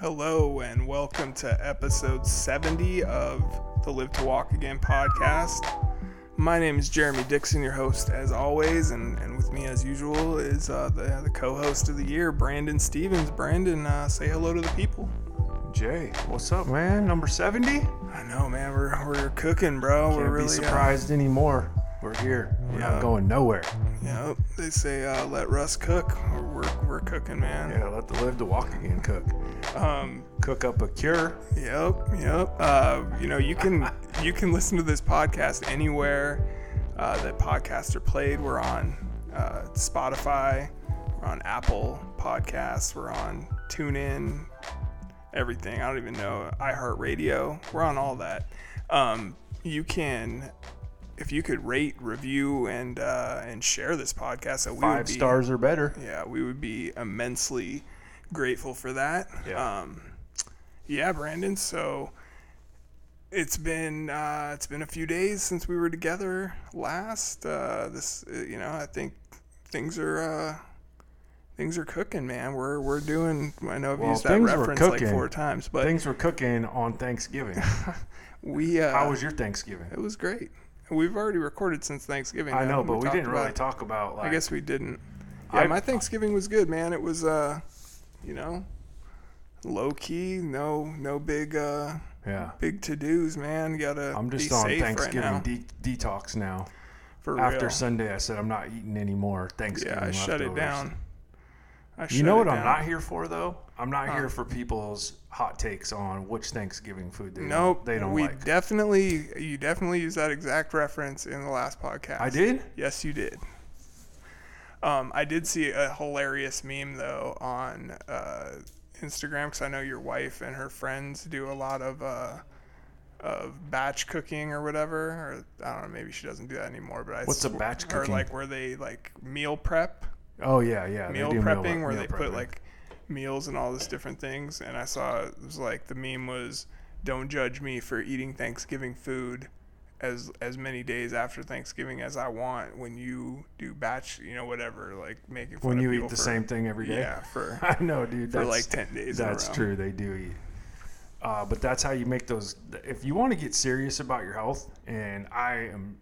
Hello, and welcome to episode 70 of the Live to Walk Again podcast. My name is Jeremy Dixon, your host as always, and, and with me as usual is uh, the, the co host of the year, Brandon Stevens. Brandon, uh, say hello to the people. Jay, what's up, man? Number 70? I know, man. We're, we're cooking, bro. Can't we're really be surprised anymore. We're here. We're Yeah. not going nowhere. Uh, yep. They say uh, let Russ cook. We're, we're, we're cooking, man. Yeah, let the live to walk again cook. Um, Cook up a cure. Yep, yep. Uh, you know, you can you can listen to this podcast anywhere uh, that podcasts are played. We're on uh, Spotify, we're on Apple Podcasts, we're on TuneIn, everything. I don't even know iHeartRadio. We're on all that. Um, you can, if you could rate, review, and uh, and share this podcast, so we would Five be, stars or better. yeah, we would be immensely grateful for that. Yeah. Um, yeah, Brandon. So it's been uh, it's been a few days since we were together last. Uh, this, uh, you know, I think things are uh, things are cooking, man. We're we're doing. I know I've Well, used that reference like four times, but Things were cooking on Thanksgiving. we. Uh, How was your Thanksgiving? it was great. We've already recorded since Thanksgiving. I now. know, but we talked didn't really talk about like. I guess we didn't. Yeah, I- my Thanksgiving was good, man. It was uh, you know, low key, no no big uh Yeah. big to dos, man. You gotta I'm just on Thanksgiving right now. de- detox now. for After real. Sunday, I said I'm not eating anymore. Thanksgiving yeah, I shut it down. I You know it what I'm not here for though? I'm not Huh. here for people's hot takes on which Thanksgiving food they Nope, don't, they don't we like. definitely you definitely used that exact reference in the last podcast. I did? Yes, you did. Um, I did see a hilarious meme though on uh, Instagram because I know your wife and her friends do a lot of uh, of batch cooking or whatever. Or I don't know, maybe she doesn't do that anymore. But I What's a sw- batch Or like where they like meal prep, Oh yeah, yeah. meal prepping, where meal they put prepping. like meals and all this different things. And I saw it was like the meme was, "Don't judge me for eating Thanksgiving food." As, as many days after Thanksgiving as I want when you do batch, you know, whatever, like making when you eat the for- same thing every day. Yeah, for I know, dude. for That's, like ten days. that's true. They do eat. Uh, but that's how you make those. If you want to get serious about your health, and I am,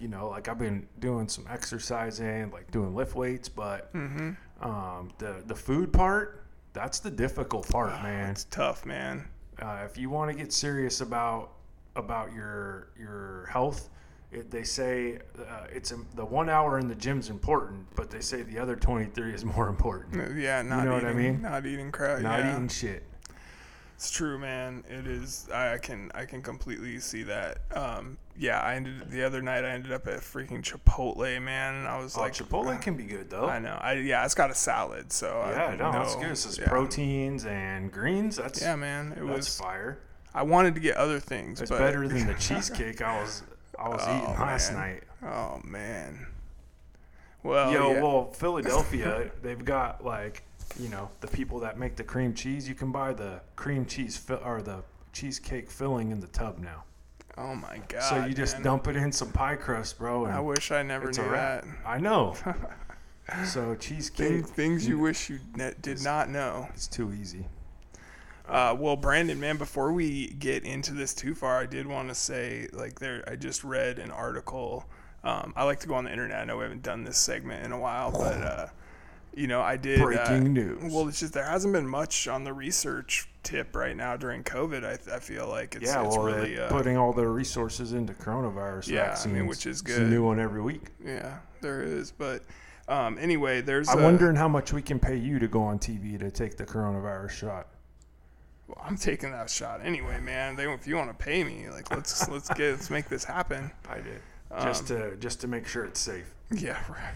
you know, like I've been doing some exercising, like doing lift weights, but Mm-hmm. Um, the the food part, that's the difficult part, man. It's tough, man. Uh, if you want to get serious about about your your health, it, they say uh, it's a, the one hour in the gym's important, but they say the other twenty three is more important. Yeah, not know eating, what I mean? Not eating crap. Not yeah. eating shit. It's true, man. It is. I can I can completely see that. Um, yeah, I ended the other night. I ended up at freaking Chipotle, man. I was Oh, like, Chipotle can be good though. I know. I yeah, it's got a salad, so Yeah, I no, know. that's good. This is yeah. proteins and greens. That's Yeah, man. It that's was. fire. I wanted to get other things, It's but better than the cheesecake I was I was Oh, eating last man. night. Oh man. Well, Yo, yeah. well, Philadelphia, they've got like, you know, the people that make the cream cheese. You can buy the cream cheese fi- or the cheesecake filling in the tub now. Oh my god. so you just man. dump it in some pie crust, bro. I wish I never knew that. I know. so cheesecake Things, things you wish you ne- did not know. It's too easy. Uh, well, Brandon, man, before we get into this too far, I did want to say, like, there, I just read an article. Um, I like to go on the internet. I know we haven't done this segment in a while, but uh, you know, I did. uh, Breaking news. Well, it's just there hasn't been much on the research tip right now during COVID. I, I feel like it's, yeah, it's well, really uh, putting all their resources into coronavirus Yeah, I vaccines. mean, which is It's a good. new one every week. yeah, there is. But um, anyway, there's. I'm a- wondering how much we can pay you to go on TV to take the coronavirus shot. Well, I'm taking that shot anyway, man. They, if you want to pay me, like, let's let's get let's make this happen. I did Um, just to just to make sure it's safe. Yeah, right.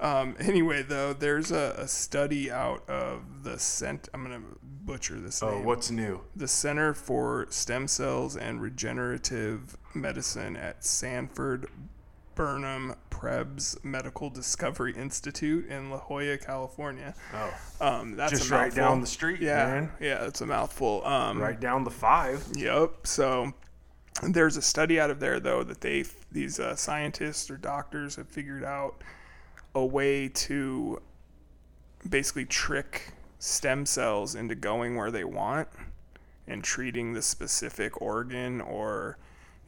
Um, anyway, though, there's a, a study out of the cent. I'm gonna butcher this Oh, name. what's new? the Center for Stem Cells and Regenerative Medicine at Sanford Burnham Prebys Medical Discovery Institute in La Jolla, California. Oh, Um, that's just a right down the street, Yeah, man. yeah, it's a mouthful. Um, Right down the five. Yep. So there's a study out of there though that they these uh, scientists or doctors have figured out a way to basically trick stem cells into going where they want and treating the specific organ or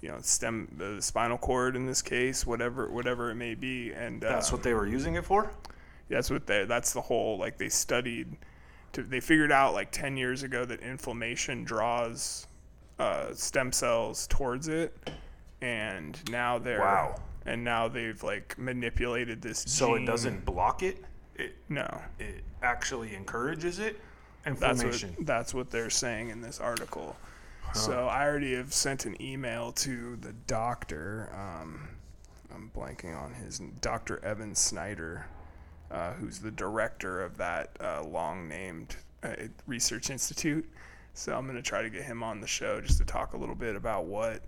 you know stem the spinal cord in this case whatever whatever it may be and That's what they were using it for. that's what they that's the whole like they studied to they figured out like 10 years ago that inflammation draws uh, stem cells towards it and now they're Wow. And now they've like manipulated this So it doesn't block it. It no it actually encourages it. that's Inflammation. what that's what they're saying in this article so i already have sent an email to the doctor um, i'm blanking on his dr evan snyder uh, who's the director of that uh, long named uh, research institute so i'm going to try to get him on the show just to talk a little bit about what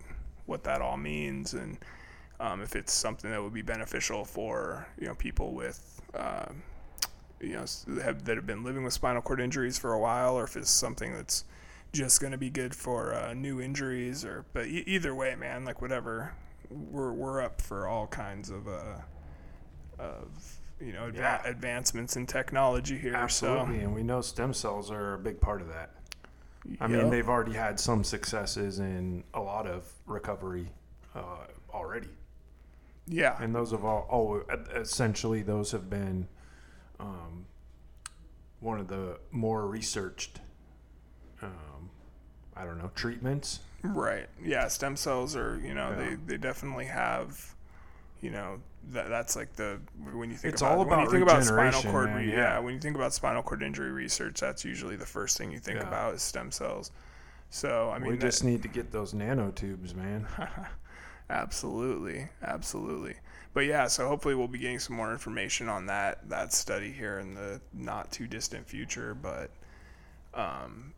what that all means and um, if it's something that would be beneficial for you know people with um, you know have, that have been living with spinal cord injuries for a while, or if it's something that's just going to be good for uh, new injuries, or but e- either way, man, like whatever, we're we're up for all kinds of uh, of you know adva- Yeah. advancements in technology here. Absolutely, and we know stem cells are a big part of that. So I mean, they've already had some successes in a lot of recovery uh, already, yeah, and those have all, all essentially those have been um, one of the more researched. Um, I don't know treatments. Right. Yeah, stem cells are, you know, Yeah. they, they definitely have, you know, that that's like the when you think It's about all when you about think about spinal cord man, re- yeah. when you think about spinal cord injury research, that's usually the first thing you think Yeah. about is stem cells. So, I mean, we that- just need to get those nanotubes, man. absolutely, absolutely. But yeah, so hopefully we'll be getting some more information on that that study here in the not too distant future. But um,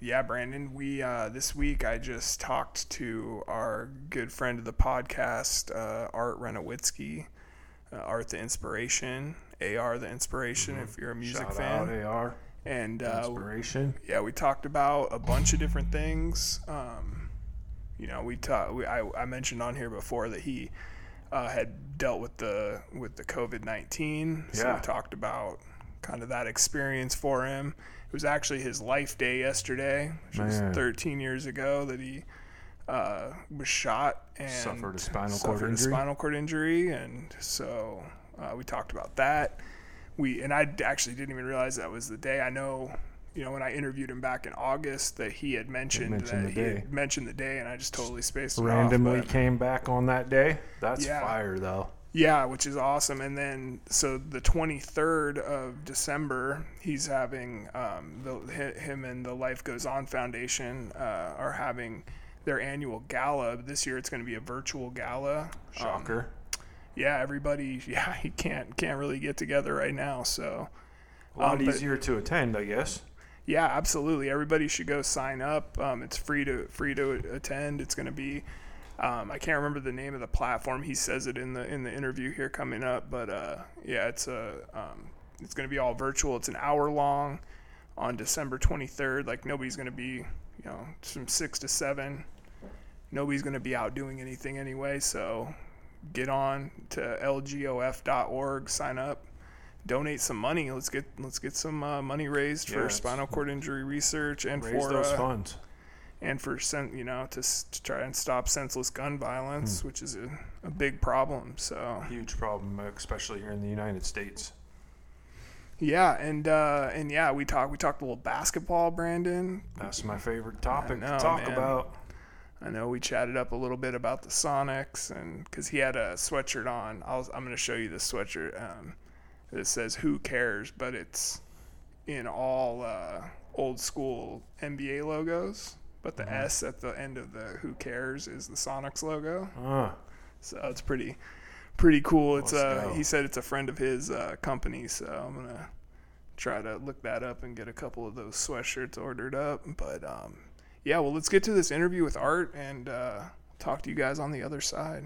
yeah, Brandon, we uh, this week I just talked to our good friend of the podcast, uh, Art Renowitzki, uh, Art the Inspiration, AR the Inspiration, if you're a music Mm-hmm. Shout fan, out AR and uh, inspiration. yeah, we talked about a bunch of different things. Um, you know, we talked. We, I, I mentioned on here before that he uh, had dealt with the with the COVID nineteen. So Yeah. we talked about kind of that experience for him. It was actually his life day yesterday, which Man. was 13 years ago that he uh, was shot and Suffered a spinal cord suffered a injury. spinal cord injury, and so uh, we talked about that. We and I actually didn't even realize that was the day. I know, you know, when I interviewed him back in August, that he had mentioned, mentioned that the he day. had mentioned the day, and I just totally spaced it Randomly off. came back on that day. That's Yeah. fire, though. yeah, which is awesome. And then, so the 23rd of December, he's having um, the, him and the Life Goes On Foundation uh, are having their annual gala. This year, it's going to be a virtual gala. Um, Shocker. yeah, everybody. Yeah, he can't can't really get together right now. So, a lot um, but- easier to attend, I guess. Yeah, absolutely. Everybody should go sign up. Um, it's free to free to attend. It's going to be. Um, I can't remember the name of the platform. He says it in the in the interview here coming up, but uh, yeah, it's a um, it's going to be all virtual. It's an hour long on December 23rd. Like nobody's going to be, you know, from six to seven. Nobody's going to be out doing anything anyway. So get on to lgof.org, sign up, donate some money. Let's get let's get some uh, money raised Yeah, for spinal cord injury research and Raise for those uh, funds. and for you know to, to try and stop senseless gun violence, Hmm. which is a, a big problem. So Huge problem, especially here in the United States. yeah, and uh, and yeah, we talked we talked a little basketball, Brandon. That's my favorite topic know, to talk man. about. I know we chatted up a little bit about the Sonics, and because he had a sweatshirt on, I'll, I'm going to show you the sweatshirt. Um, it says "Who cares," but it's in all uh, old school NBA logos. But the Mm-hmm. S at the end of the "Who cares" is the Sonics logo. Ah, So it's pretty, pretty cool. It's uh, go. he said it's a friend of his uh, company, so I'm gonna try to look that up and get a couple of those sweatshirts ordered up. But um, yeah, well, let's get to this interview with Art and uh, talk to you guys on the other side.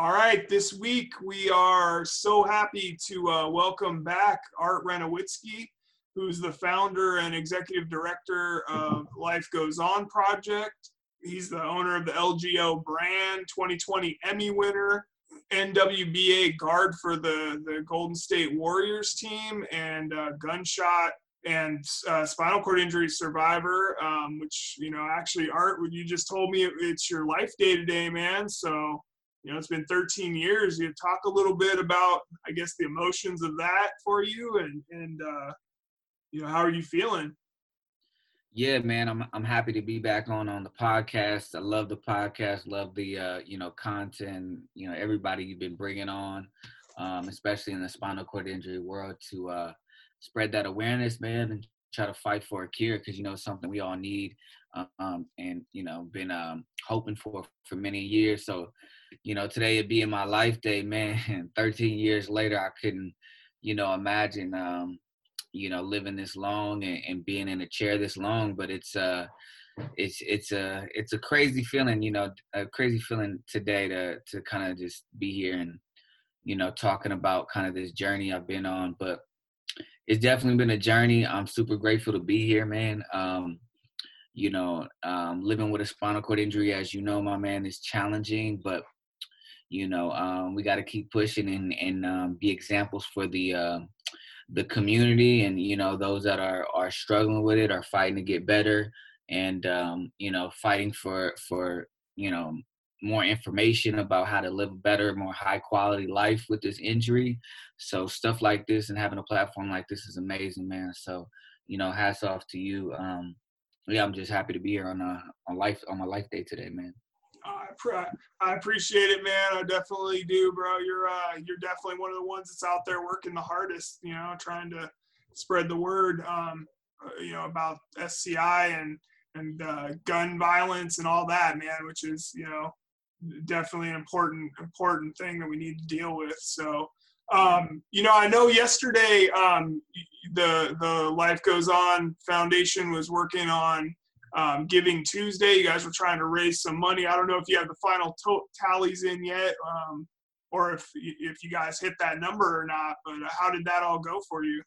All right, this week we are so happy to uh, welcome back Art Renowitzki, who's the founder and executive director of Life Goes On Project. He's the owner of the LGO brand, 2020 Emmy winner, NWBA guard for the the Golden State Warriors team and uh, gunshot and uh, spinal cord injury survivor, um, which you know actually Art, you just told me, it's your life day to day, man. So you know it's been 13 years. You talk a little bit about, I guess, the emotions of that for you, and and uh, you know how are you feeling? Yeah, man, I'm I'm happy to be back on on the podcast. I love the podcast, love the uh, you know content, you know everybody you've been bringing on, um, especially in the spinal cord injury world to uh, spread that awareness, man, and try to fight for a cure because you know something we all need, um, and you know been um, hoping for for many years. So, you know, today it being my life day, man. 13 years later, I couldn't, you know, imagine, um, you know, living this long and, and being in a chair this long. But it's uh, it's it's a it's a crazy feeling, you know, a crazy feeling today to to kind of just be here and you know talking about kind of this journey I've been on, but it's definitely been a journey. I'm super grateful to be here, man. Um, you know, um, living with a spinal cord injury, as you know, my man, is challenging, but you know, um, we got to keep pushing and and um, be examples for the uh, the community and you know those that are are struggling with it are fighting to get better and um, you know fighting for for you know more information about how to live better, more high quality life with this injury. So stuff like this and having a platform like this is amazing, man. So, you know, hats off to you. Um, yeah, I'm just happy to be here on a on life on my life day today, man. I, I appreciate it, man. I definitely do, bro. You're uh, you're definitely one of the ones that's out there working the hardest. You know, trying to spread the word. Um, uh, you know about SCI and and uh, gun violence and all that, man. Which is you know definitely an important important thing that we need to deal with. So, um, you know, I know yesterday um, the the Life Goes On Foundation was working on um, Giving Tuesday. You guys were trying to raise some money. I don't know if you have the final to- tallies in yet, um, or if if you guys hit that number or not. But how did that all go for you?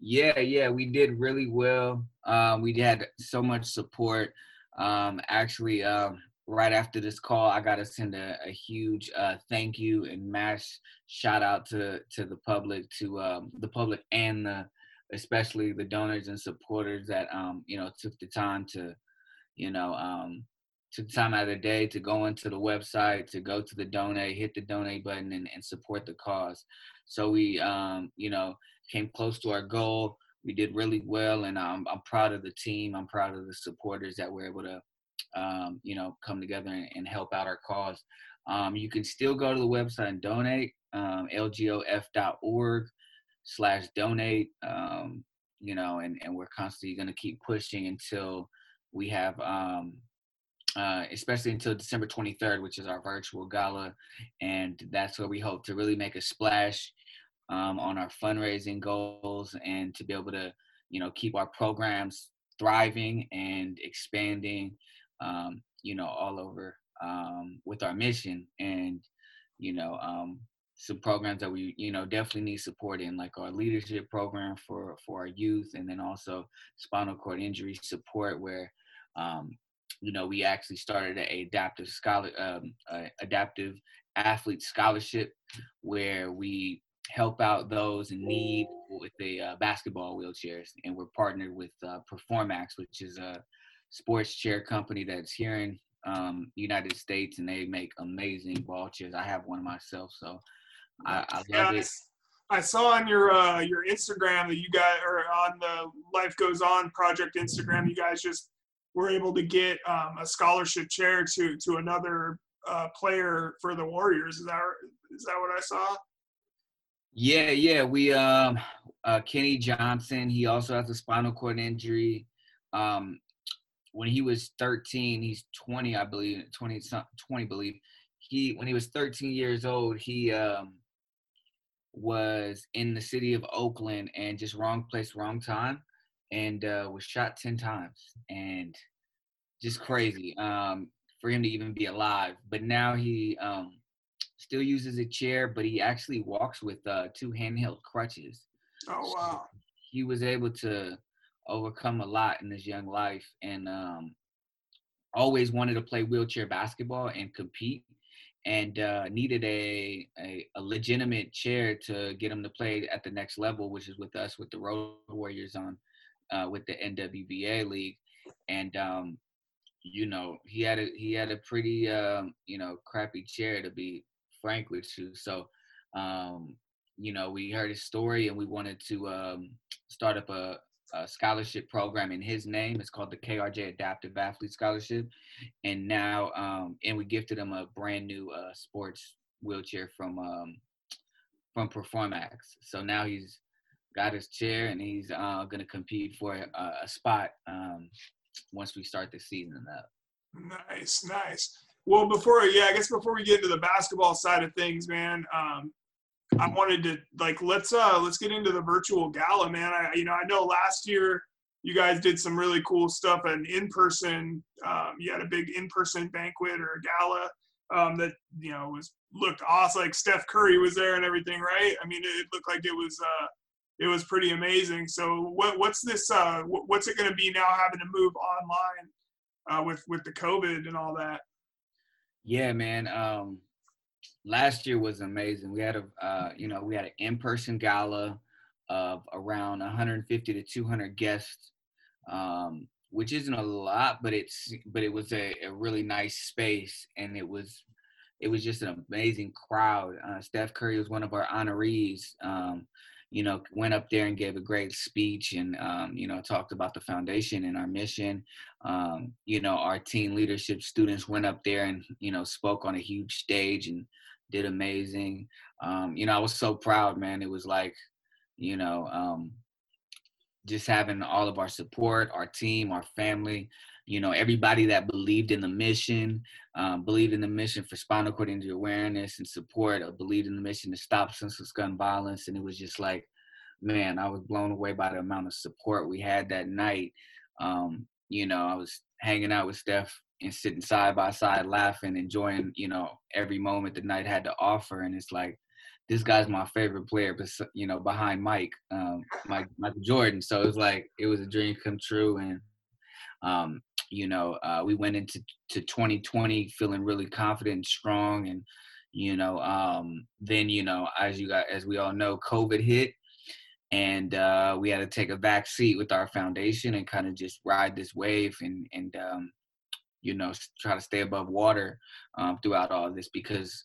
Yeah, yeah, we did really well. Um, we had so much support. Um, actually, um, right after this call, I got to send a, a huge uh, thank you and mass shout out to to the public, to um, the public and the especially the donors and supporters that um, you know took the time to you know um, took the time out of the day to go into the website, to go to the donate, hit the donate button, and, and support the cause. So we um, you know came close to our goal. We did really well, and I'm I'm proud of the team. I'm proud of the supporters that were able to um, you know, come together and, and help out our cause. Um, you can still go to the website and donate, um, lgof.org slash donate, um, you know, and, and we're constantly going to keep pushing until we have, um, uh, especially until December 23rd, which is our virtual gala. And that's where we hope to really make a splash um, on our fundraising goals and to be able to, you know, keep our programs thriving and expanding um, you know, all over um, with our mission and, you know, um, some programs that we, you know, definitely need support in, like our leadership program for for our youth, and then also spinal cord injury support, where, um, you know, we actually started a adaptive scholar, um, adaptive athlete scholarship, where we help out those in need with the uh, basketball wheelchairs, and we're partnered with uh, Per4max, which is a sports chair company that's here in um, United States, and they make amazing ball chairs. I have one myself, so I, I love yeah, it. I saw on your uh, your Instagram that you guys, or on the Life Goes On project Instagram, you guys just were able to get um, a scholarship chair to to another uh, player for the Warriors. Is that is that what I saw? Yeah, yeah. We um uh, Kenny Johnson. He also has a spinal cord injury. Um, when he was 13, he's 20, I believe, 20, 20, believe. He when he was 13 years old, he um, was in the city of Oakland and just wrong place, wrong time, and uh, was shot 10 times, and just crazy um, for him to even be alive. But now he um, still uses a chair, but he actually walks with uh, two handheld crutches. Oh wow! So he was able to overcome a lot in his young life and um, always wanted to play wheelchair basketball and compete. And uh, needed a, a, a legitimate chair to get him to play at the next level, which is with us with the Road Warriors on uh, with the NWBA league, and um, you know he had a he had a pretty um, you know crappy chair to be frank with you. So um, you know we heard his story and we wanted to um, start up a, a scholarship program in his name. It's called the KRJ Adaptive Athlete Scholarship, and now um, and we gifted him a brand new uh, sports wheelchair from um, from Per4max. So now he's got his chair and he's uh, going to compete for a, a spot um, once we start the season up. Nice, nice. Well, before yeah, I guess before we get into the basketball side of things, man, um, I wanted to like let's uh let's get into the virtual gala, man. I you know I know last year you guys did some really cool stuff and in person. Um, you had a big in person banquet or a gala um, that you know was looked awesome. Like Steph Curry was there and everything, right? I mean, it looked like it was uh, it was pretty amazing. So what what's this? Uh, what's it going to be now having to move online uh, with with the COVID and all that? Yeah, man. Um, last year was amazing. We had a, uh, you know, we had an in-person gala of around 150 to 200 guests, um, which isn't a lot, but it's, but it was a, a really nice space, and it was, it was just an amazing crowd. Uh, Steph Curry was one of our honorees. Um, you know, went up there and gave a great speech and, um, you know, talked about the foundation and our mission. Um, you know, our teen leadership students went up there and, you know, spoke on a huge stage and did amazing. Um, you know, I was so proud, man. It was like, you know, um, just having all of our support, our team, our family, you know, everybody that believed in the mission, um, believed in the mission for spinal cord injury awareness and support, or believed in the mission to stop senseless gun violence. And it was just like, man, I was blown away by the amount of support we had that night. Um, you know, I was hanging out with Steph and sitting side by side laughing, enjoying, you know, every moment the night had to offer. And it's like, this guy's my favorite player, but you know, behind Mike, um, Mike, Michael Jordan. So it was like it was a dream come true, and um, you know, uh, we went into to 2020 feeling really confident and strong, and you know, um, then you know, as you got, as we all know, COVID hit, and uh, we had to take a back seat with our foundation and kind of just ride this wave and and um, you know try to stay above water um, throughout all this because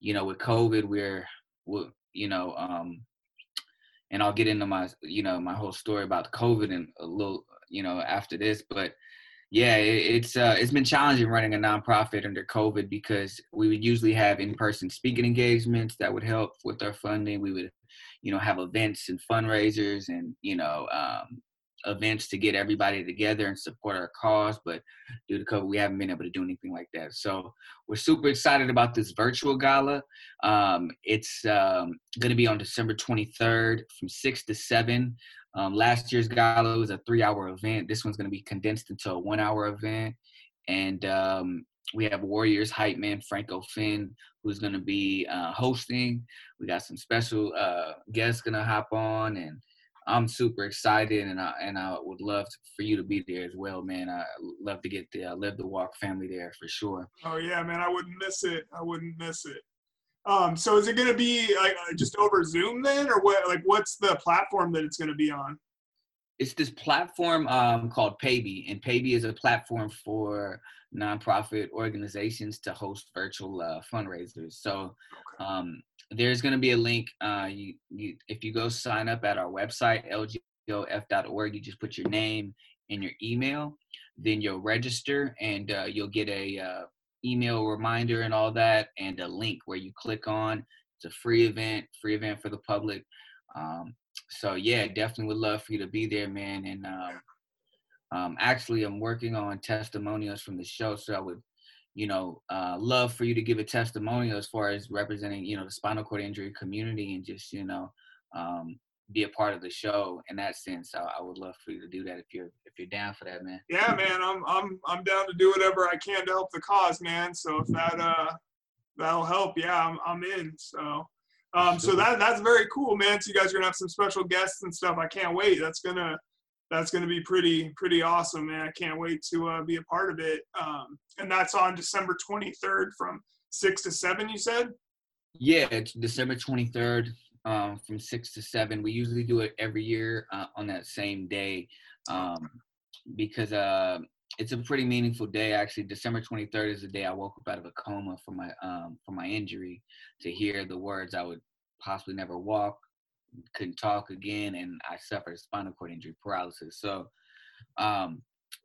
you know with COVID we're, we're you know um, and I'll get into my you know my whole story about COVID and a little you know after this, but yeah, it's uh, it's been challenging running a nonprofit under COVID because we would usually have in-person speaking engagements that would help with our funding. We would, you know, have events and fundraisers and you know um, events to get everybody together and support our cause. But due to COVID, we haven't been able to do anything like that. So we're super excited about this virtual gala. Um, it's um, going to be on December 23rd from 6 to 7. Um, last year's gala was a three-hour event. This one's going to be condensed into a one-hour event, and um, we have Warriors hype man Franco Finn who's going to be uh, hosting. We got some special uh, guests going to hop on, and I'm super excited, and I and I would love to, for you to be there as well, man. I love to get the uh, Live to Walk family there for sure. Oh yeah, man, I wouldn't miss it. I wouldn't miss it. Um, so is it going to be like uh, just over Zoom then, or what? Like, what's the platform that it's going to be on? It's this platform um, called Paybe, and Paybe is a platform for nonprofit organizations to host virtual uh, fundraisers. So um, there's going to be a link. Uh, you, you, if you go sign up at our website lgof.org, you just put your name and your email, then you'll register, and uh, you'll get a uh, email reminder and all that, and a link where you click on. It's a free event, free event for the public. Um, so yeah, definitely would love for you to be there, man. And um, um, actually, I'm working on testimonials from the show, so I would, you know, uh, love for you to give a testimonial as far as representing, you know, the spinal cord injury community and just, you know, um, be a part of the show in that sense. I, I, would love for you to do that if you're if you're down for that, man. Yeah, man, I'm I'm I'm down to do whatever I can to help the cause, man. So if that uh that'll help, yeah, I'm I'm in. So um so that that's very cool, man. So you guys are gonna have some special guests and stuff. I can't wait. That's gonna that's gonna be pretty pretty awesome, man. I can't wait to uh, be a part of it. Um, and that's on December 23rd from six to seven. You said. Yeah, it's December 23rd um, from six to seven. We usually do it every year uh, on that same day um, because uh, it's a pretty meaningful day. Actually, December 23rd is the day I woke up out of a coma from my um, from my injury to hear the words I would possibly never walk, couldn't talk again, and I suffered spinal cord injury paralysis. So um,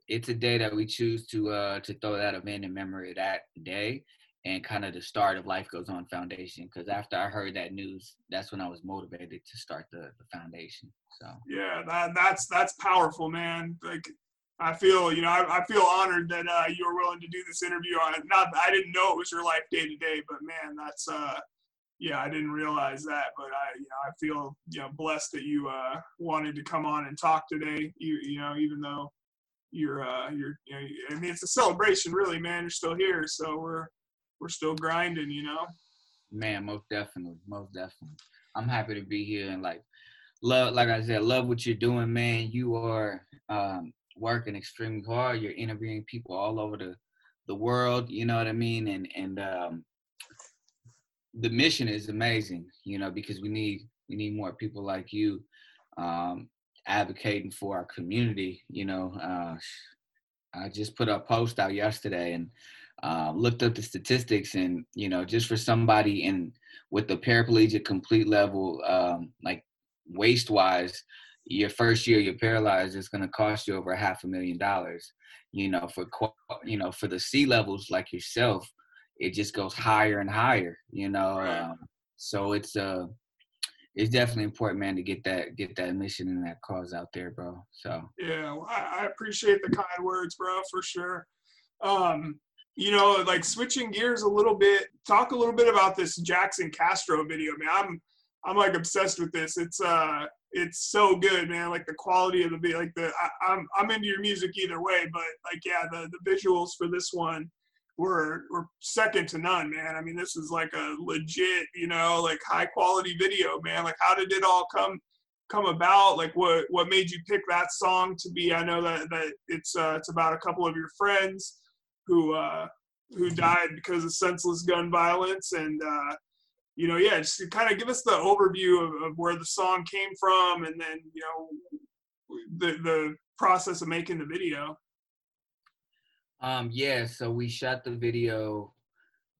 it's a day that we choose to uh, to throw that event in memory of that day and kind of the start of Life Goes On Foundation. Because after I heard that news, that's when I was motivated to start the, the foundation. So yeah, that, that's that's powerful, man. Like I feel, you know, I, I feel honored that uh, you were willing to do this interview on it. Not, I didn't know it was your life day to day, but man, that's, uh, yeah, I didn't realize that. But I, you know, I feel, you know, blessed that you uh, wanted to come on and talk today. You, you know, even though you're, uh, you're, you know, I mean, it's a celebration, really, man. You're still here, so we're, we're still grinding, you know. Man, most definitely, most definitely. I'm happy to be here and like love, like I said, love what you're doing, man. You are um, working extremely hard. You're interviewing people all over the the world. You know what I mean? And and um, the mission is amazing. You know because we need we need more people like you um, advocating for our community. You know, uh, I just put a post out yesterday and uh, looked up the statistics, and you know, just for somebody in with the paraplegic complete level, um, like waist wise, your first year you're paralyzed is going to cost you over half a million dollars. You know for you know for the C levels like yourself it just goes higher and higher you know um, so it's uh it's definitely important man to get that get that mission and that cause out there bro so. Yeah well, I, I appreciate the kind words bro for sure. Um you know like switching gears a little bit talk a little bit about this jackson castro video man i'm i'm like obsessed with this it's uh it's so good, man. Like the quality of the beat, like the I, am I'm, I'm into your music either way, but like yeah, the the visuals for this one were were second to none, man. I mean, this is like a legit, you know, like high quality video, man. Like how did it all come come about? Like what what made you pick that song to be? I know that that it's uh, it's about a couple of your friends who uh, who died because of senseless gun violence and. Uh, you know, yeah, just kind of give us the overview of, of where the song came from, and then you know the the process of making the video. Um, yeah, so we shot the video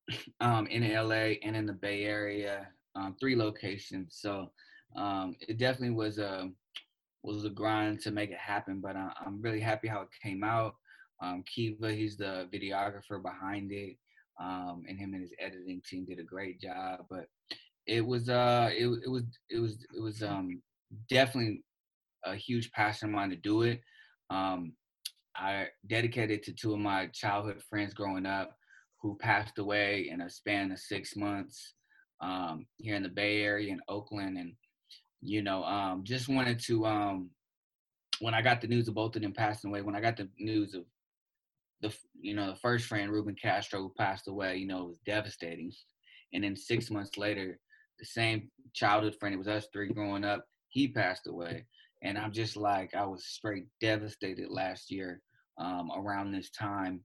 um, in LA and in the Bay Area, um, three locations. So um, it definitely was a was a grind to make it happen, but I, am really happy how it came out. Um, Kiva, he's the videographer behind it um, and him and his editing team did a great job. But it was uh, it, it was it was it was um, definitely a huge passion of mine to do it. Um, I dedicated it to two of my childhood friends growing up who passed away in a span of six months um, here in the Bay Area in Oakland, and you know, um, just wanted to. Um, when I got the news of both of them passing away, when I got the news of the you know the first friend Ruben Castro who passed away, you know, it was devastating. And then six months later, the same childhood friend, it was us three growing up, he passed away. And I'm just like, I was straight devastated last year um, around this time.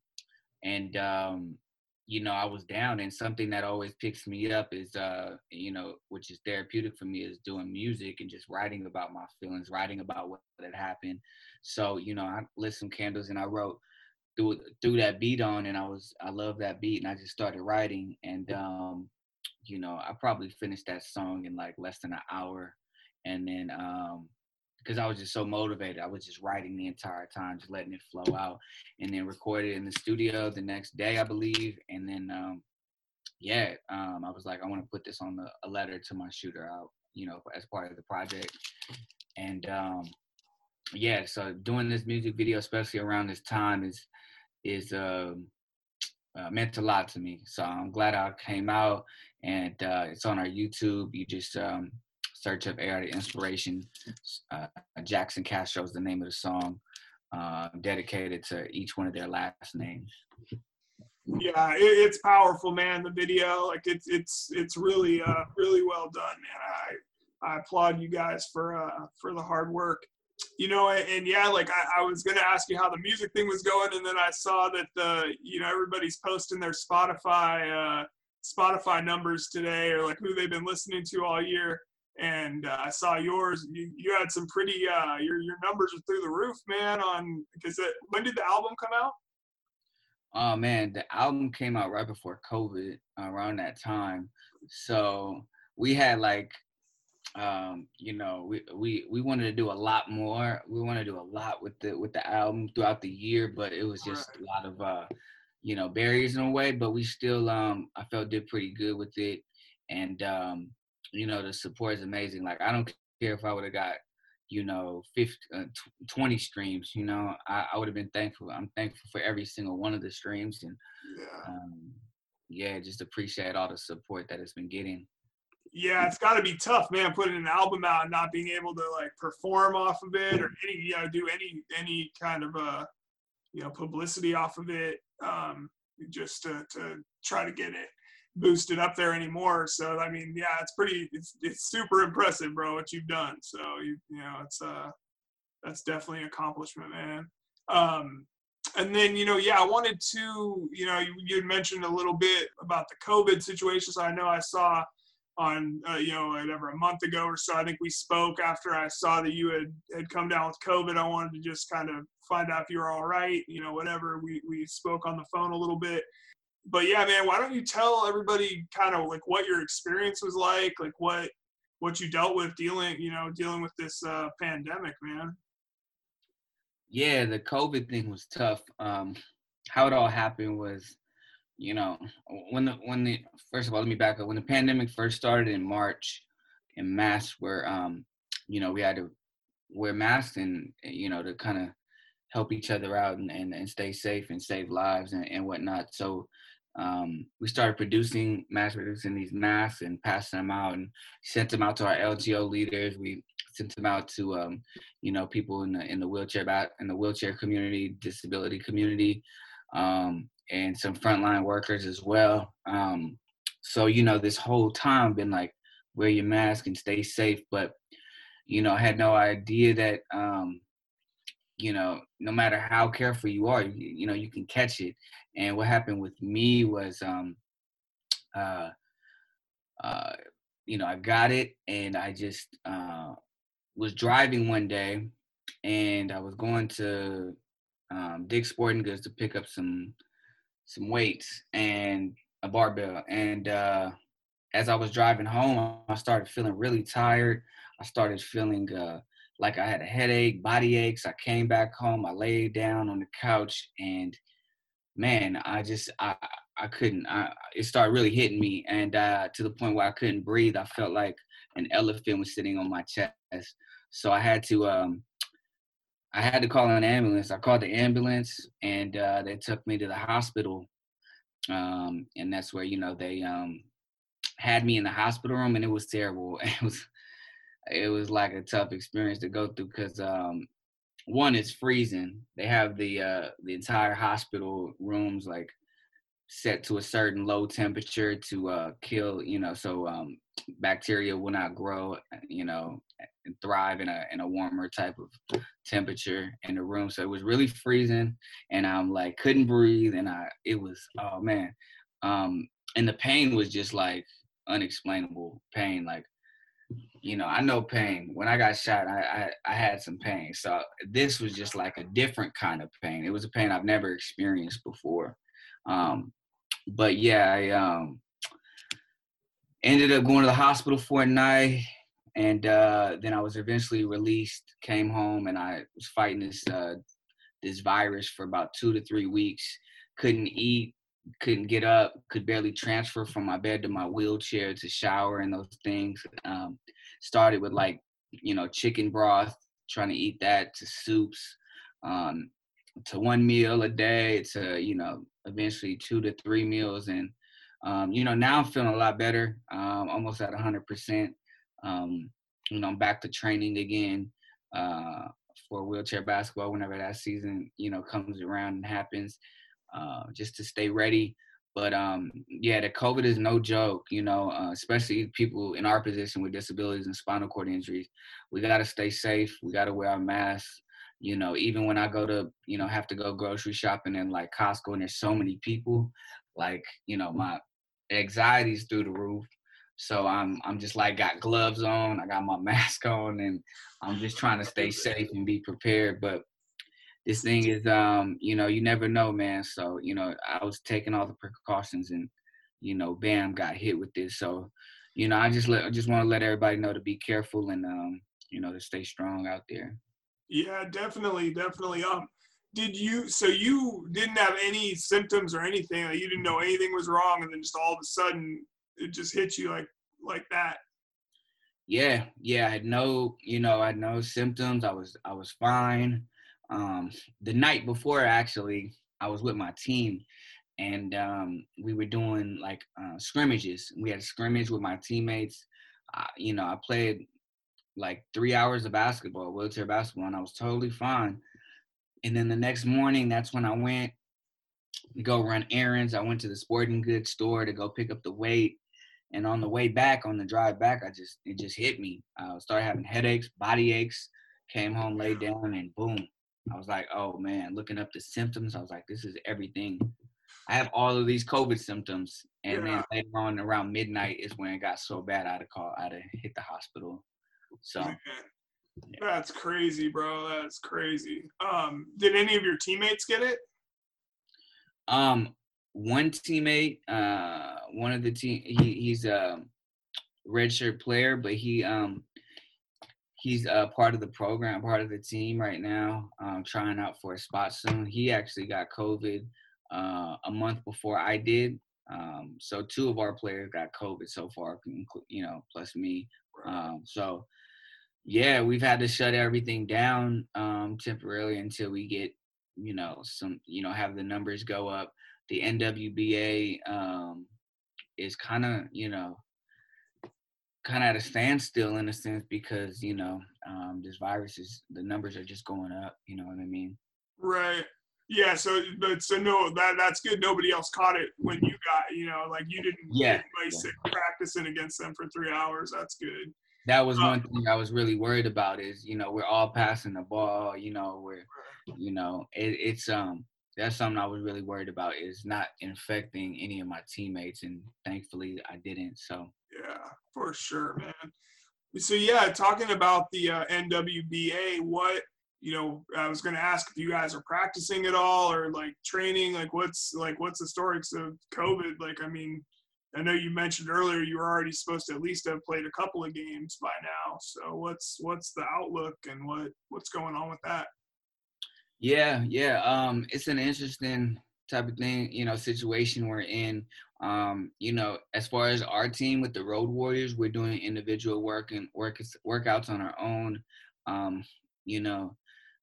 And, um, you know, I was down. And something that always picks me up is, uh, you know, which is therapeutic for me, is doing music and just writing about my feelings, writing about what had happened. So, you know, I lit some candles and I wrote threw threw that beat on and I was I love that beat and I just started writing and um you know I probably finished that song in like less than an hour and then um because I was just so motivated I was just writing the entire time just letting it flow out and then recorded in the studio the next day I believe and then um yeah um I was like I want to put this on the, a letter to my shooter out you know as part of the project and um yeah so doing this music video especially around this time is is uh, uh, meant a lot to me. So I'm glad I came out, and uh, it's on our YouTube. You just um, search up AR the Inspiration. Uh, Jackson Castro is the name of the song, uh, dedicated to each one of their last names. Yeah, it, it's powerful, man. The video, like it's it's it's really uh, really well done, man. I I applaud you guys for uh, for the hard work you know, and, yeah, like I, I, was gonna ask you how the music thing was going, and then I saw that the, you know, everybody's posting their Spotify uh, Spotify numbers today, or like who they've been listening to all year. And uh, I saw yours. You, you had some pretty. Uh, your your numbers are through the roof, man. On because when did the album come out? Oh man, the album came out right before COVID, around that time. So we had like um, you know, we, we we wanted to do a lot more. We want to do a lot with the with the album throughout the year, but it was just a lot of uh, you know, barriers in a way. But we still um I felt did pretty good with it. And um, you know, the support is amazing. Like I don't care if I would have got, you know, 50, uh, 20 streams, you know, I, I would have been thankful. I'm thankful for every single one of the streams and yeah. Um, yeah, just appreciate all the support that it's been getting yeah, it's got to be tough, man. Putting an album out and not being able to like perform off of it or any, you know, do any any kind of uh, you know, publicity off of it, um, just to to try to get it boosted up there anymore. So I mean, yeah, it's pretty, it's it's super impressive, bro, what you've done. So you you know, it's uh, that's definitely an accomplishment, man. Um, and then you know, yeah, I wanted to, you know, you, you mentioned a little bit about the COVID situation. So I know I saw on uh, you know whatever a month ago or so. I think we spoke after I saw that you had had come down with COVID. I wanted to just kind of find out if you were all right. You know, whatever. We we spoke on the phone a little bit. But yeah, man, why don't you tell everybody kind of like what your experience was like, like what what you dealt with dealing, you know, dealing with this uh, pandemic, man. Yeah, the COVID thing was tough. Um, how it all happened was you know, when the when the first of all, let me back up. When the pandemic first started in March, and masks were, um, you know, we had to wear masks and you know to kind of help each other out and, and, and stay safe and save lives and, and whatnot. So um, we started producing mass producing these masks and passing them out and sent them out to our LGO leaders. We sent them out to um, you know people in the in the wheelchair in the wheelchair community, disability community. Um, and some frontline workers as well. Um, so you know, this whole time been like, wear your mask and stay safe. But you know, I had no idea that um, you know, no matter how careful you are, you, you know, you can catch it. And what happened with me was, um, uh, uh, you know, I got it, and I just uh, was driving one day, and I was going to um, Dick's Sporting Goods to pick up some some weights and a barbell. And uh, as I was driving home, I started feeling really tired. I started feeling uh, like I had a headache, body aches. I came back home. I laid down on the couch, and man, I just I I couldn't. I, it started really hitting me, and uh, to the point where I couldn't breathe. I felt like an elephant was sitting on my chest. So I had to um, I had to call an ambulance. I called the ambulance, and uh, they took me to the hospital. Um, and that's where you know they um, had me in the hospital room, and it was terrible. It was it was like a tough experience to go through because um, one is freezing. They have the uh, the entire hospital rooms like set to a certain low temperature to uh, kill, you know, so um, bacteria will not grow, you know, and thrive in a in a warmer type of temperature in the room. So it was really freezing, and I'm like couldn't breathe, and I it was oh man, um, and the pain was just like unexplainable pain, like. You know, I know pain. When I got shot, I, I I had some pain. So this was just like a different kind of pain. It was a pain I've never experienced before. Um, but yeah, I um, ended up going to the hospital for a night, and uh, then I was eventually released. Came home, and I was fighting this uh, this virus for about two to three weeks. Couldn't eat, couldn't get up, could barely transfer from my bed to my wheelchair to shower and those things. Um, started with like you know chicken broth, trying to eat that to soups. Um, to one meal a day to you know eventually two to three meals. And um, you know now i'm feeling a lot better um, almost at 100% um, you know i'm back to training again uh, for wheelchair basketball whenever that season you know comes around and happens uh, just to stay ready. But um, yeah the covid is no joke you know uh, especially people in our position with disabilities and spinal cord injuries. We got to stay safe. We got to wear our masks you know even when i go to you know have to go grocery shopping in like costco and there's so many people like you know my anxiety's through the roof. So I'm I'm just like got gloves on, I got my mask on, and I'm just trying to stay safe and be prepared. But this thing is, um, you know, you never know, man. So you know, I was taking all the precautions, and you know, bam, got hit with this. So you know, I just let I just want to let everybody know to be careful and um, you know, to stay strong out there. Yeah, definitely, definitely. Um, did you? So you didn't have any symptoms or anything? Like you didn't know anything was wrong, and then just all of a sudden it just hit you like like that. Yeah, yeah. I had no, you know, I had no symptoms. I was I was fine. Um, the night before, actually, I was with my team, and um, we were doing like uh, scrimmages. We had a scrimmage with my teammates. Uh, you know, I played like three hours of basketball, wheelchair basketball, and I was totally fine. And then the next morning, that's when I went to go run errands. I went to the sporting goods store to go pick up the weight. And on the way back, on the drive back, I just it just hit me. I started having headaches, body aches. Came home, laid down, and boom. I was like, oh man, looking up the symptoms. I was like, this is everything. I have all of these COVID symptoms. And yeah. then later on around midnight is when it got so bad I had to call, I had to hit the hospital. So that's crazy, bro. That's crazy. Um, did any of your teammates get it? Um, one teammate, uh, one of the team, he, he's a redshirt player, but he um he's a part of the program, part of the team right now, um, trying out for a spot soon. He actually got COVID uh, a month before I did. Um, so two of our players got COVID so far, you know, plus me. Um, so yeah, we've had to shut everything down um, temporarily until we get, you know, some, you know, have the numbers go up the NWBA um, is kind of, you know, kind of at a standstill in a sense because, you know, um, this virus is, the numbers are just going up, you know what I mean? Right. Yeah, so but so no, that that's good. Nobody else caught it when you got, you know, like you didn't yeah, yeah. practicing against them for three hours. That's good. That was one thing I was really worried about. Is you know we're all passing the ball. You know we're, you know it, it's um that's something I was really worried about is not infecting any of my teammates, and thankfully I didn't. So yeah, for sure, man. So yeah, talking about the uh, NWBA, what you know, I was going to ask if you guys are practicing at all or like training. Like, what's like what's the story of COVID? Like, I mean, I know you mentioned earlier you were already supposed to at least have played a couple of games by now. So what's what's the outlook and what what's going on with that? Yeah, yeah. Um, it's an interesting type of thing, you know, situation we're in. Um, you know, as far as our team with the Road Warriors, we're doing individual work and work workouts on our own. Um, you know,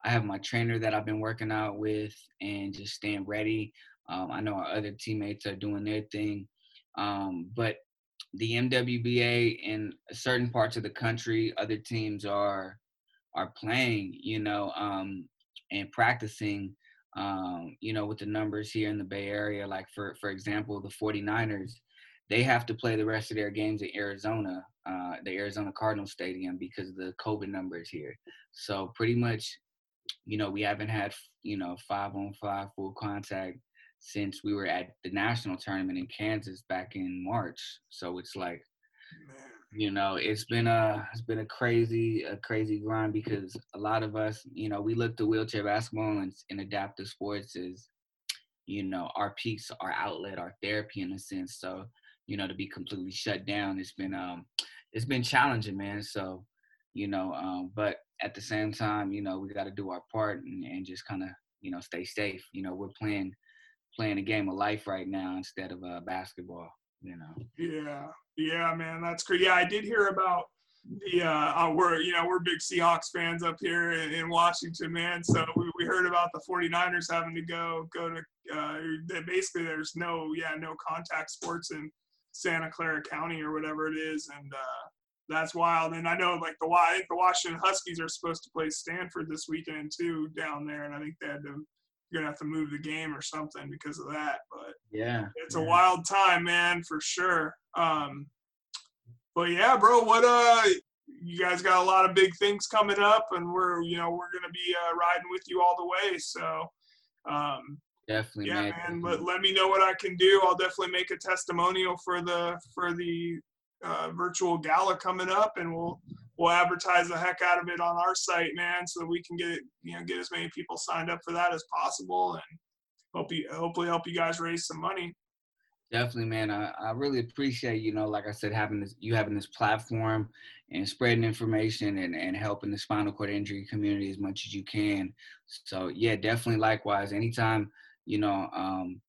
I have my trainer that I've been working out with and just staying ready. Um, I know our other teammates are doing their thing. Um, but the NWBA in certain parts of the country, other teams are are playing, you know, um, and practicing um, you know, with the numbers here in the Bay Area, like for for example, the 49ers, they have to play the rest of their games in Arizona, uh, the Arizona Cardinal Stadium because of the COVID numbers here. So pretty much, you know, we haven't had you know five on five full contact since we were at the national tournament in Kansas back in March. So it's like, you know it's been a it's been a crazy a crazy grind because a lot of us you know we look to wheelchair basketball and, and adaptive sports as you know our peaks our outlet our therapy in a sense. So you know to be completely shut down it's been um it's been challenging man. So you know um but at the same time you know we got to do our part and, and just kind of you know stay safe. You know we're playing playing a game of life right now instead of uh, basketball you know. Yeah, yeah, man, that's great. Yeah, I did hear about the uh, uh, we're you know we're big Seahawks fans up here in, in Washington, man. So we, we heard about the 49ers having to go go to uh, basically there's no yeah no contact sports in Santa Clara County or whatever it is, and uh, that's wild. And I know like the I think the Washington Huskies are supposed to play Stanford this weekend too down there, and I think they had to you're gonna have to move the game or something because of that. But yeah, it's yeah. a wild time, man, for sure. Um, but yeah, bro, what uh, you guys got a lot of big things coming up, and we're you know we're gonna be uh, riding with you all the way. So, um, Definitely, yeah, man. man. But let me know what I can do. I'll definitely make a testimonial for the for the uh, virtual gala coming up, and we'll we'll advertise the heck out of it on our site, man, so that we can get you know get as many people signed up for that as possible, and hope you hopefully help you guys raise some money. Definitely, man. I, I really appreciate, you know, like I said, having this you having this platform and spreading information and, and helping the spinal cord injury community as much as you can. So yeah, definitely likewise. Anytime, you know, um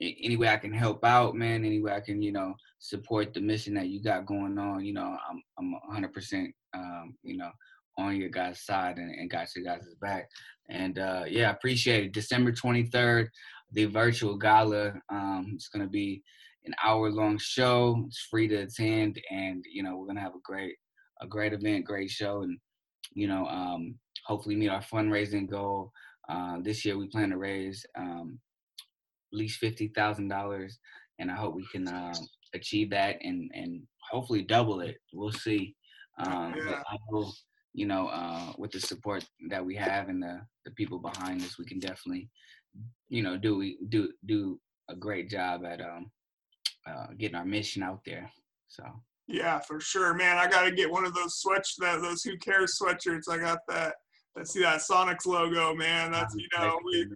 any way I can help out, man, any way I can, you know, support the mission that you got going on, you know, I'm I'm hundred percent um, you know, on your guys' side and, and got your guys' back. And uh yeah, I appreciate it. December twenty third the virtual gala. Um, it's going to be an hour long show. It's free to attend, and you know we're going to have a great a great event, great show, and you know um, hopefully meet our fundraising goal. Uh, this year we plan to raise um, least fifty thousand dollars, and I hope we can uh, achieve that and and hopefully double it. We'll see. Um, yeah. I know, you know, uh, with the support that we have and the the people behind us, we can definitely you know, do we do do a great job at um uh, getting our mission out there. So yeah, for sure, man. I got to get one of those sweats that those Who Cares sweatshirts. I got that. I see that Sonics logo, man. That's you know we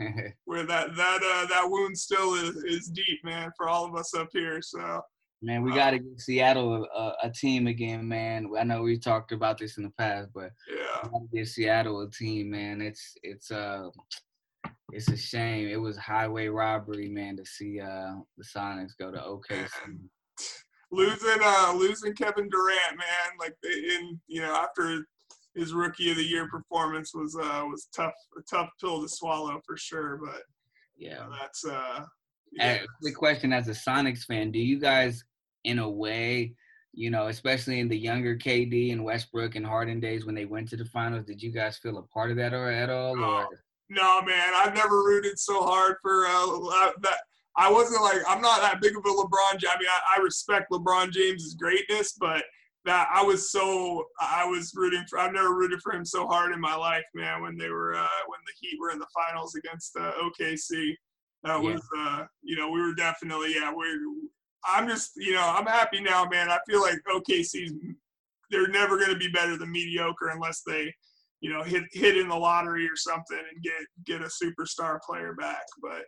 where that that uh that wound still is is deep, man, for all of us up here. So man, we got to give Seattle a, a, team again, man. I know we talked about this in the past, but yeah, give Seattle a team, man. It's it's uh it's a shame. It was highway robbery, man, to see uh the Sonics go to OKC. Losing uh losing Kevin Durant, man, like in you know after his rookie of the year performance was uh was tough a tough pill to swallow for sure. But yeah, you know, that's uh. Yeah. quick question as a Sonics fan, do you guys, in a way, you know, especially in the younger KD and Westbrook and Harden days when they went to the finals, did you guys feel a part of that or at all? Or no, man, I've never rooted so hard for uh, that. I wasn't like I'm not that big of a LeBron. I mean, I, I respect LeBron James's greatness, but that I was so I was rooting for. I've never rooted for him so hard in my life, man. When they were uh, when the Heat were in the finals against uh, OKC, that yeah. was uh, you know we were definitely yeah we. I'm just you know I'm happy now, man. I feel like OKC's they're never going to be better than mediocre unless they you know, hit hit in the lottery or something and get get a superstar player back. But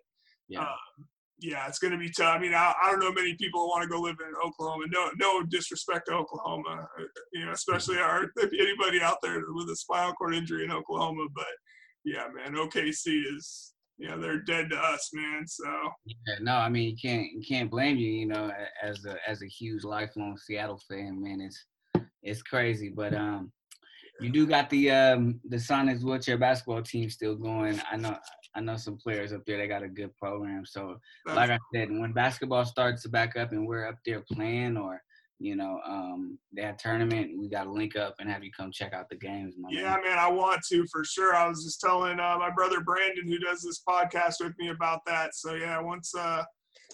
yeah, um, yeah, it's going to be tough. I mean, I, I don't know many people who want to go live in Oklahoma. No, no disrespect to Oklahoma, you know, especially our if anybody out there with a spinal cord injury in Oklahoma. But yeah, man, OKC is yeah, they're dead to us, man. So yeah, no, I mean you can't you can't blame you. You know, as a as a huge lifelong Seattle fan, man, it's it's crazy. But um, you do got the um the Sonics wheelchair basketball team still going. I know I know some players up there. They got a good program. So like I said, when basketball starts to back up and we're up there playing or you know, um, that tournament, we got to link up and have you come check out the games. yeah, man. man, I want to for sure. I was just telling uh, my brother Brandon, who does this podcast with me, about that. So yeah, once uh,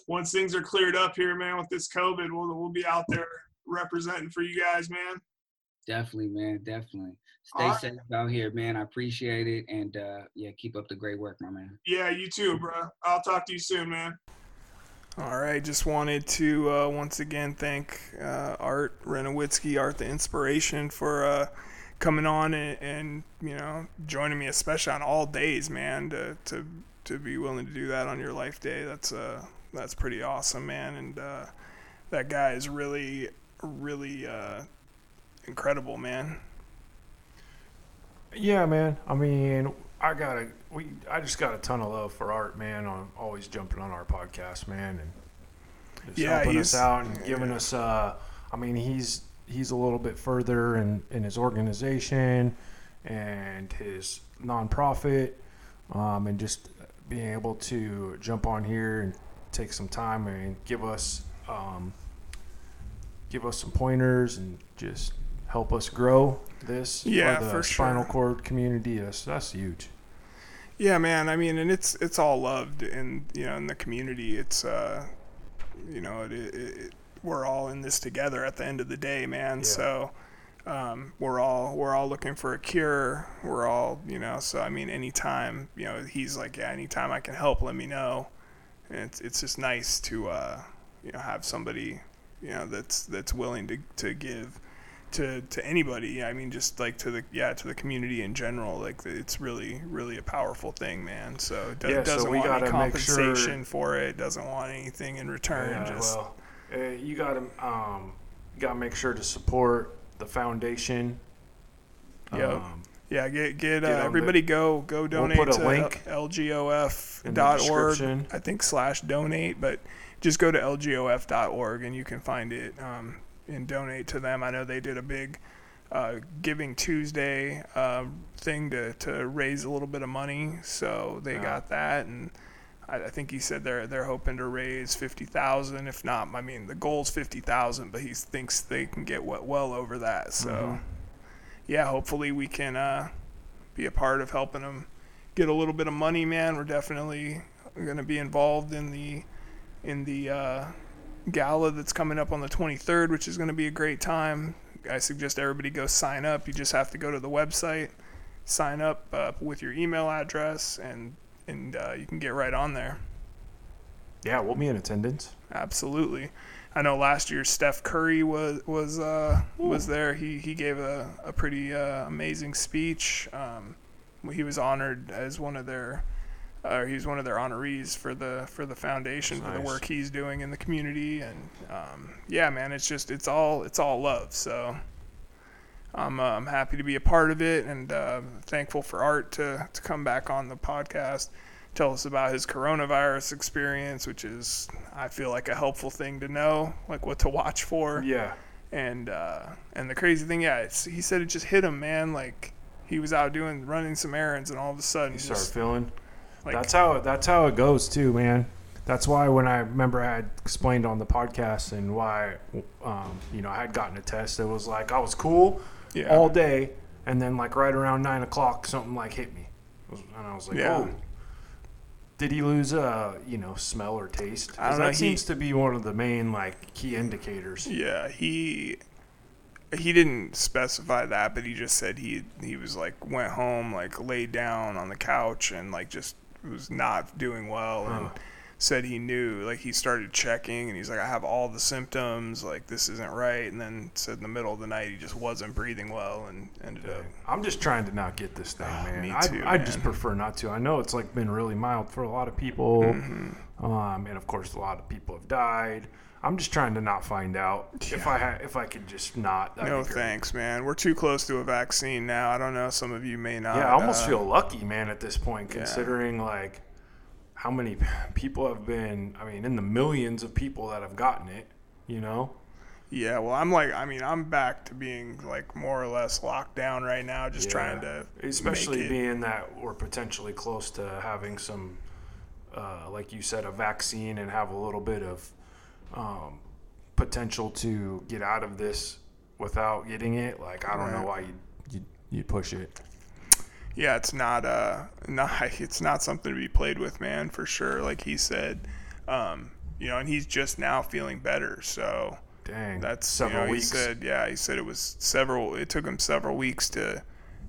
once things are cleared up here, man, with this COVID, we'll we'll be out there representing for you guys, man. Definitely, man. Definitely. Stay right. safe out here, man. I appreciate it. And uh, yeah, keep up the great work, my man. Yeah, you too, bro. I'll talk to you soon, man. All right, just wanted to uh, once again thank uh, Art Renowitzki, Art the Inspiration, for uh, coming on and, and, you know joining me, especially on all days, man. To to to be willing to do that on your life day, that's uh that's pretty awesome, man. And uh, that guy is really really uh, incredible, man. Yeah, man. I mean, I got a we. I just got a ton of love for Art, man. On always jumping on our podcast, man, and just yeah, helping us out and giving yeah. us. Uh, I mean, he's he's a little bit further in in his organization and his nonprofit, um, and just being able to jump on here and take some time and give us um, give us some pointers and just help us grow this yeah for the for spinal sure. cord community that's that's huge yeah man i mean and it's it's all loved and you know in the community it's uh you know it, it, it, we're all in this together at the end of the day man yeah. so um, we're all we're all looking for a cure. We're all you know. So I mean, anytime you know, he's like, yeah, anytime I can help, let me know. And it's it's just nice to uh, you know have somebody you know that's that's willing to to give to to anybody. I mean, just like to the yeah to the community in general. Like it's really really a powerful thing, man. So it do, Yeah, so doesn't we want any make sure- for it. Doesn't want anything in return. Yeah, just well, uh, you got to um, got to make sure to support the foundation. Yep. Um, yeah, get get, uh, Get on the- everybody go go donate put a to link lgof.org. I think slash donate, but just go to lgof.org and you can find it um, and donate to them. I know they did a big uh, Giving Tuesday uh, thing to, to raise a little bit of money, so they Yeah. got that and. I I think he said they're they're hoping to raise fifty thousand. If not, I mean the goal's fifty thousand, but he thinks they can get what well over that. So, Mhm. yeah, hopefully we can uh, be a part of helping them get a little bit of money, man. We're definitely going to be involved in the in the uh, gala that's coming up on the 23rd, which is going to be a great time. I suggest everybody go sign up. You just have to go to the website, sign up uh, with your email address, and and uh, you can get right on there. yeah, we'll be in attendance. Absolutely. I know last year Steph Curry was was uh, was there. He he gave a, a pretty uh, amazing speech. Um, he was honored as one of their uh, he's one of their honorees for the for the foundation for the work he's doing in the community and um, yeah man it's just it's all it's all love so I'm, uh, I'm happy to be a part of it and uh, thankful for Art to, to come back on the podcast, tell us about his coronavirus experience, which is, I feel like, a helpful thing to know, like what to watch for. Yeah, And uh, and the crazy thing, yeah, it's, he said it just hit him, man. Like he was out doing running some errands, and all of a sudden, he started just feeling. Like that's how that's how it goes too, man. That's why when I remember I had explained on the podcast and why, um, you know, I had gotten a test. It was like I was cool yeah, all day, and then like right around nine o'clock, something like hit me, and I was like, Yeah. oh. Did he lose, uh, you know, smell or taste? That know, he- seems to be one of the main like key indicators. Yeah, he he didn't specify that, but he just said he he was like went home, like laid down on the couch and like just was not doing well and Huh. said he knew like he started checking and he's like I have all the symptoms, like this isn't right and then said in the middle of the night he just wasn't breathing well and ended up I'm just trying to not get this thing, Oh, man. me I, too, I just prefer not to. I know it's like been really mild for a lot of people, Mm-hmm. um, and of course, a lot of people have died. I'm just trying to not find out. If I ha- if I could just not. no thanks, man. We're too close to a vaccine now. I don't know. Some of you may not. Yeah, I almost uh, feel lucky, man, at this point, Yeah. considering like how many people have been. I mean, in the millions of people that have gotten it. You know. Yeah, well, I'm like, I mean, I'm back to being like more or less locked down right now, just Yeah. trying to especially being that we're potentially close to having some, uh, like you said, a vaccine and have a little bit of um, potential to get out of this without getting it. Like I don't know why you you you push it. yeah, it's not uh, not it's not something to be played with, man, for sure. Like he said, um, you know, and he's just now feeling better, so Dang, that's several you know, weeks. He said, yeah, he said it was several. It took him several weeks to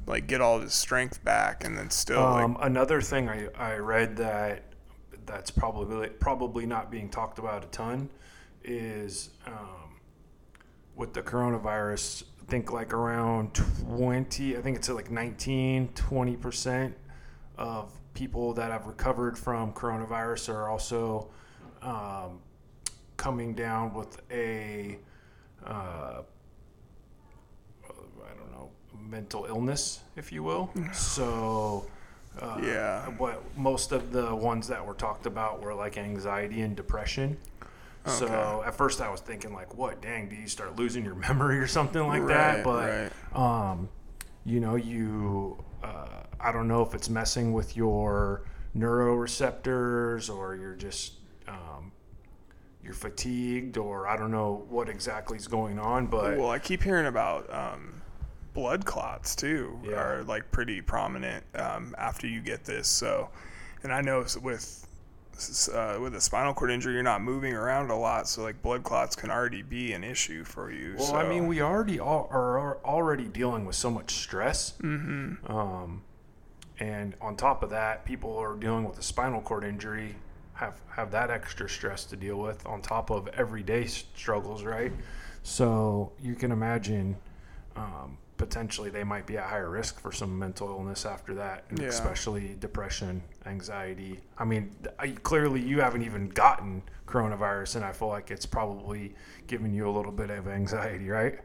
like get all of his strength back, and then still Um, like, another thing I, I read that that's probably probably not being talked about a ton is um, with the coronavirus. I think like around 20, I think it's like 19, 20 percent of people that have recovered from coronavirus are also um, coming down with a uh, I don't know mental illness, if you will. So. Uh, Yeah. What most of the ones that were talked about were like anxiety and depression. So at first I was thinking like, what? Dang, do you start losing your memory or something like Right, that? But right. um, you know, you uh, I don't know if it's messing with your neuroreceptors or you're just um, you're fatigued or I don't know what exactly is going on, but well, I keep hearing about um, blood clots too Yeah. are like pretty prominent um, after you get this. So, and I know with uh, with a spinal cord injury, you're not moving around a lot, so like blood clots can already be an issue for you. Well, so. I mean, we already all, are already dealing with so much stress. Mm-hmm. Um, and on top of that, people are dealing with a spinal cord injury, have have that extra stress to deal with on top of everyday struggles, right? So you can imagine um, potentially they might be at higher risk for some mental illness after that, Yeah. especially depression, anxiety. I mean, I, clearly you haven't even gotten coronavirus, and I feel like it's probably giving you a little bit of anxiety, right?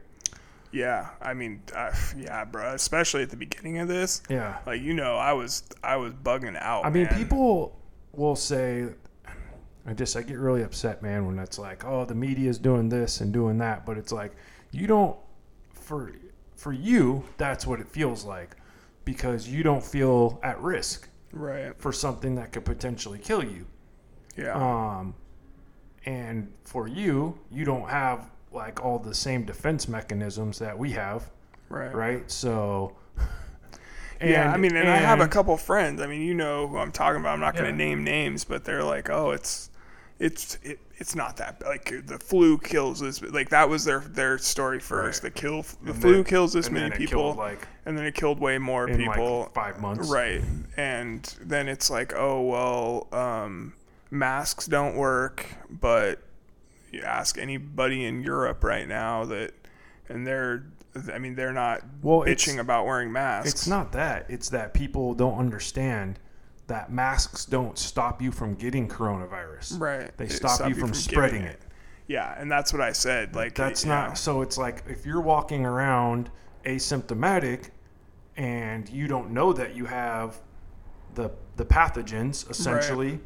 yeah, I mean, uh, yeah, bro. Especially at the beginning of this, Yeah. like you know, I was I was bugging out. I mean, man. people will say, I just I get really upset, man, when it's like, oh, the media is doing this and doing that, but it's like you don't for for you that's what it feels like because you don't feel at risk right? for something that could potentially kill you. Yeah, Um, and for you, you don't have like all the same defense mechanisms that we have, right, right? So. yeah, I mean, and, I have a couple friends. I mean, you know who I'm talking about. I'm not going Yeah. to name names, but they're like, oh, it's it's it, it's not that like the flu kills this. Like that was their their story first. Right. The kill the And flu then- kills this many people, killed, like and then it killed way more people. like five months. Right. And then it's like, oh, well, um, masks don't work, but you ask anybody in Europe right now that, and they're, I mean, they're not Well, bitching about wearing masks. It's not that. It's that people don't understand that masks don't stop you from getting coronavirus. Right. They It stop, you from, getting spreading it. Yeah. And that's what I said. Like, That's you not know, so it's like if you're walking around asymptomatic and you don't know that you have the the pathogens essentially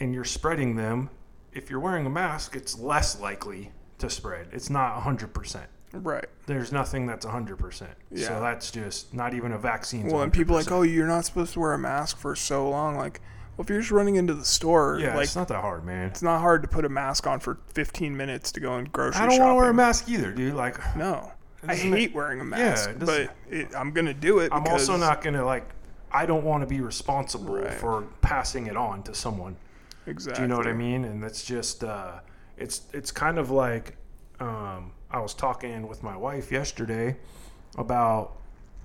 and you're spreading them, if you're wearing a mask, it's less likely to spread. It's not 100%. Right. There's nothing that's 100%. Yeah. So that's just not even a vaccine. Well, and people are like, oh, you're not supposed to wear a mask for so long. Like, well, if you're just running into the store, yeah, like, it's not that hard, man. it's not hard to put a mask on for 15 minutes to go in grocery I don't want to wear a mask either, dude. Like, No, I Doesn't it- hate wearing a mask, it but it, I'm gonna do it. I'm also not gonna like. I don't want to be responsible Right. for passing it on to someone. exactly. Do you know what I mean? And that's just, uh, it's it's kind of like, um, I was talking with my wife yesterday about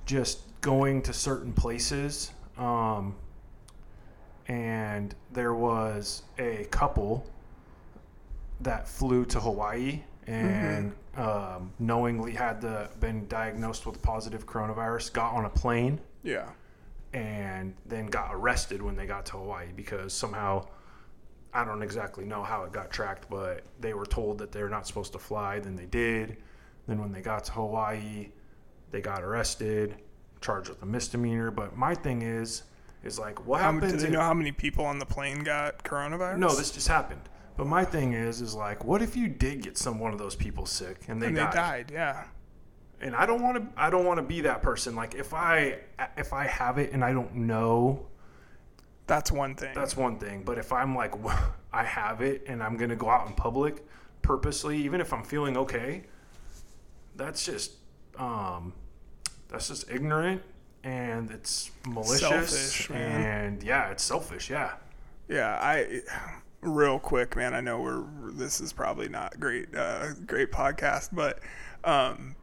just going to certain places, um, and there was a couple that flew to Hawaii and um, knowingly had the been diagnosed with positive coronavirus, got on a plane Yeah, and then got arrested when they got to Hawaii because somehow I don't exactly know how it got tracked, but they were told that they're not supposed to fly. Then they did. Then when they got to Hawaii, they got arrested, charged with a misdemeanor. But my thing is, is like, what how, do happens? they if- know how many people on the plane got coronavirus? no, this just happened. But my thing is, is like, what if you did get some one of those people sick and they and died? they died. Yeah, and I don't want to I don't want to be that person like if I if I have it and I don't know that's one thing. that's one thing but if I'm like I have it and I'm going to go out in public purposely even if I'm feeling okay that's just um that's just ignorant and it's malicious Selfish, and yeah it's selfish yeah yeah. I real quick, man. I know we're this is probably not great, uh, great podcast, but um,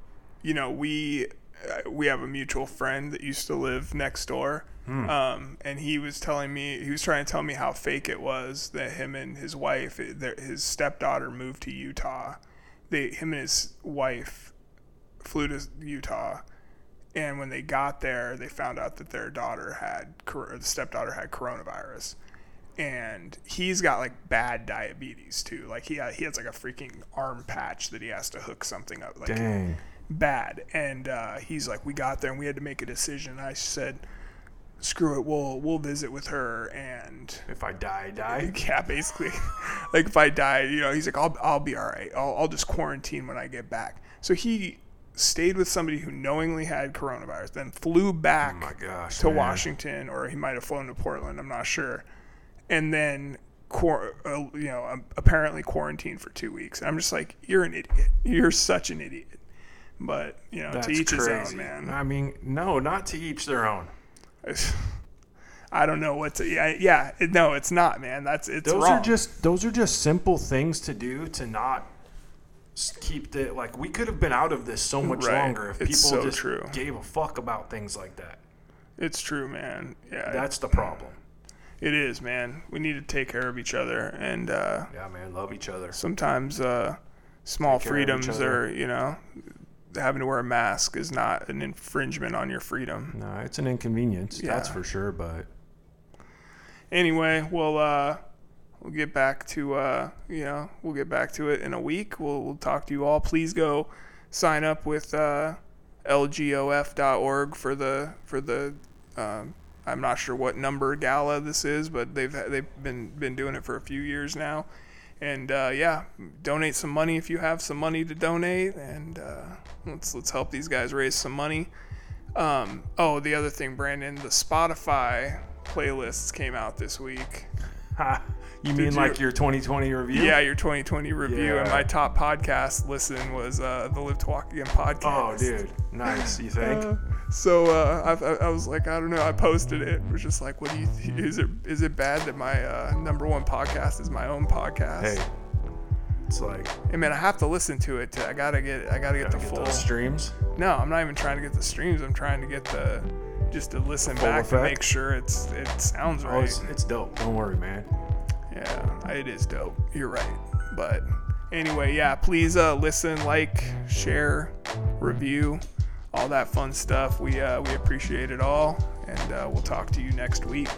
you know we uh, we have a mutual friend that used to live next door. Um, and he was telling me he was trying to tell me how fake it was that him and his wife, their, his stepdaughter, moved to Utah. They, him and his wife, flew to Utah, and when they got there, they found out that their daughter had the stepdaughter had coronavirus, and he's got like bad diabetes too. Like he he has like a freaking arm patch that he has to hook something up. Like dang bad. And uh, he's like, we got there and we had to make a decision. I said, screw it, we'll we'll visit with her and if I die I die yeah, basically, like if I die, you know, he's like, I'll I'll be all right. I'll I'll just quarantine when I get back. So he stayed with somebody who knowingly had coronavirus, then flew back oh gosh to man. Washington, or he might have flown to Portland. I'm not sure. And then, quar- uh, you know, um, apparently quarantined for two weeks. And I'm just like, you're an idiot. You're such an idiot. But you know, That's to each his own, man. I mean, no, not to each their own. I don't know what to. Yeah, yeah. it- No, it's not, man. That's it's those wrong. are just those are just simple things to do to not keep the like we could have been out of this so much Right. longer if It's people so just true. gave a fuck about things like that. It's true, man. Yeah, That's the problem. it is, man. We need to take care of each other, and uh, Yeah, man, love each other. sometimes uh, small Take care of each freedoms are, you know, having to wear a mask is not an infringement on your freedom. No, it's an inconvenience, that's for sure. But Anyway, we'll uh, we'll get back to uh, you know we'll get back to it in a week. We'll we'll talk to you all. Please go sign up with uh, lgof.org for the for the um, I'm not sure what number gala this is, but they've they've been been doing it for a few years now. And uh, yeah, donate some money if you have some money to donate, and uh, let's let's help these guys raise some money. Um, oh, the other thing, Brandon, the Spotify playlists came out this week. You Did mean you- like your 2020 review? Yeah, your 2020 review, and my top podcast listen was uh, the Live to Walk Again podcast. Oh, dude, nice. You think? Uh, so uh, I, I, I was like, I don't know. I posted it. It was just like, what do you? Th- is it is it bad that my uh, number one podcast is my own podcast? hey, it's like Hey man, I have to listen to it. To, I gotta get. I gotta get gotta the get full. streams. No, I'm not even trying to get the streams. I'm trying to get the just to listen Full back effect? and make sure it's it sounds Oh, right. it's, it's dope. Don't worry, man. Yeah, it is dope. You're right. But anyway, yeah, please uh, listen, like, share, review, all that fun stuff. We uh, we appreciate it all, and uh, we'll talk to you next week.